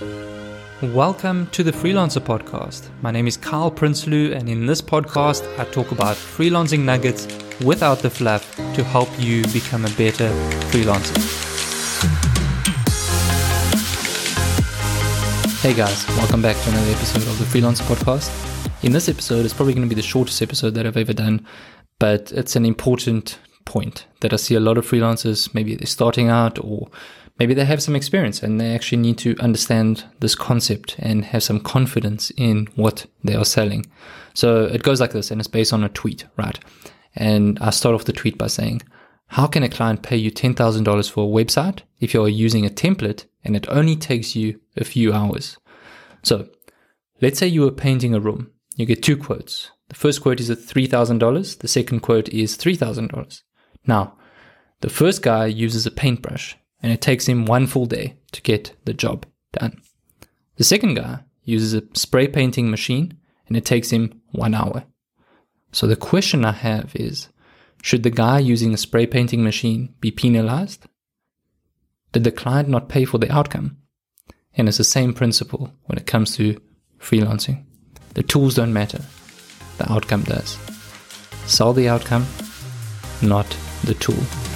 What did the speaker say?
Welcome to the Freelancer Podcast. My name is Kyle Prinsloo, and in this podcast, I talk about freelancing nuggets without the fluff to help you become a better freelancer. Hey guys, welcome back to another episode of the Freelancer Podcast. In this episode, it's probably going to be the shortest episode that I've ever done, but it's an important point that I see a lot of freelancers, maybe they're starting out or maybe they have some experience and they actually need to understand this concept and have some confidence in what they are selling. So it goes like this and it's based on a tweet, right? And I start off the tweet by saying, how can a client pay you $10,000 for a website if you're using a template and it only takes you a few hours? So let's say you are painting a room. You get two quotes. The first quote is at $3,000. The second quote is $3,000. Now, the first guy uses a paintbrush and it takes him one full day to get the job done. The second guy uses a spray painting machine and it takes him one hour. So the question I have is, should the guy using a spray painting machine be penalized? Did the client not pay for the outcome? And it's the same principle when it comes to freelancing. The tools don't matter. The outcome does. Sell the outcome, not the tool.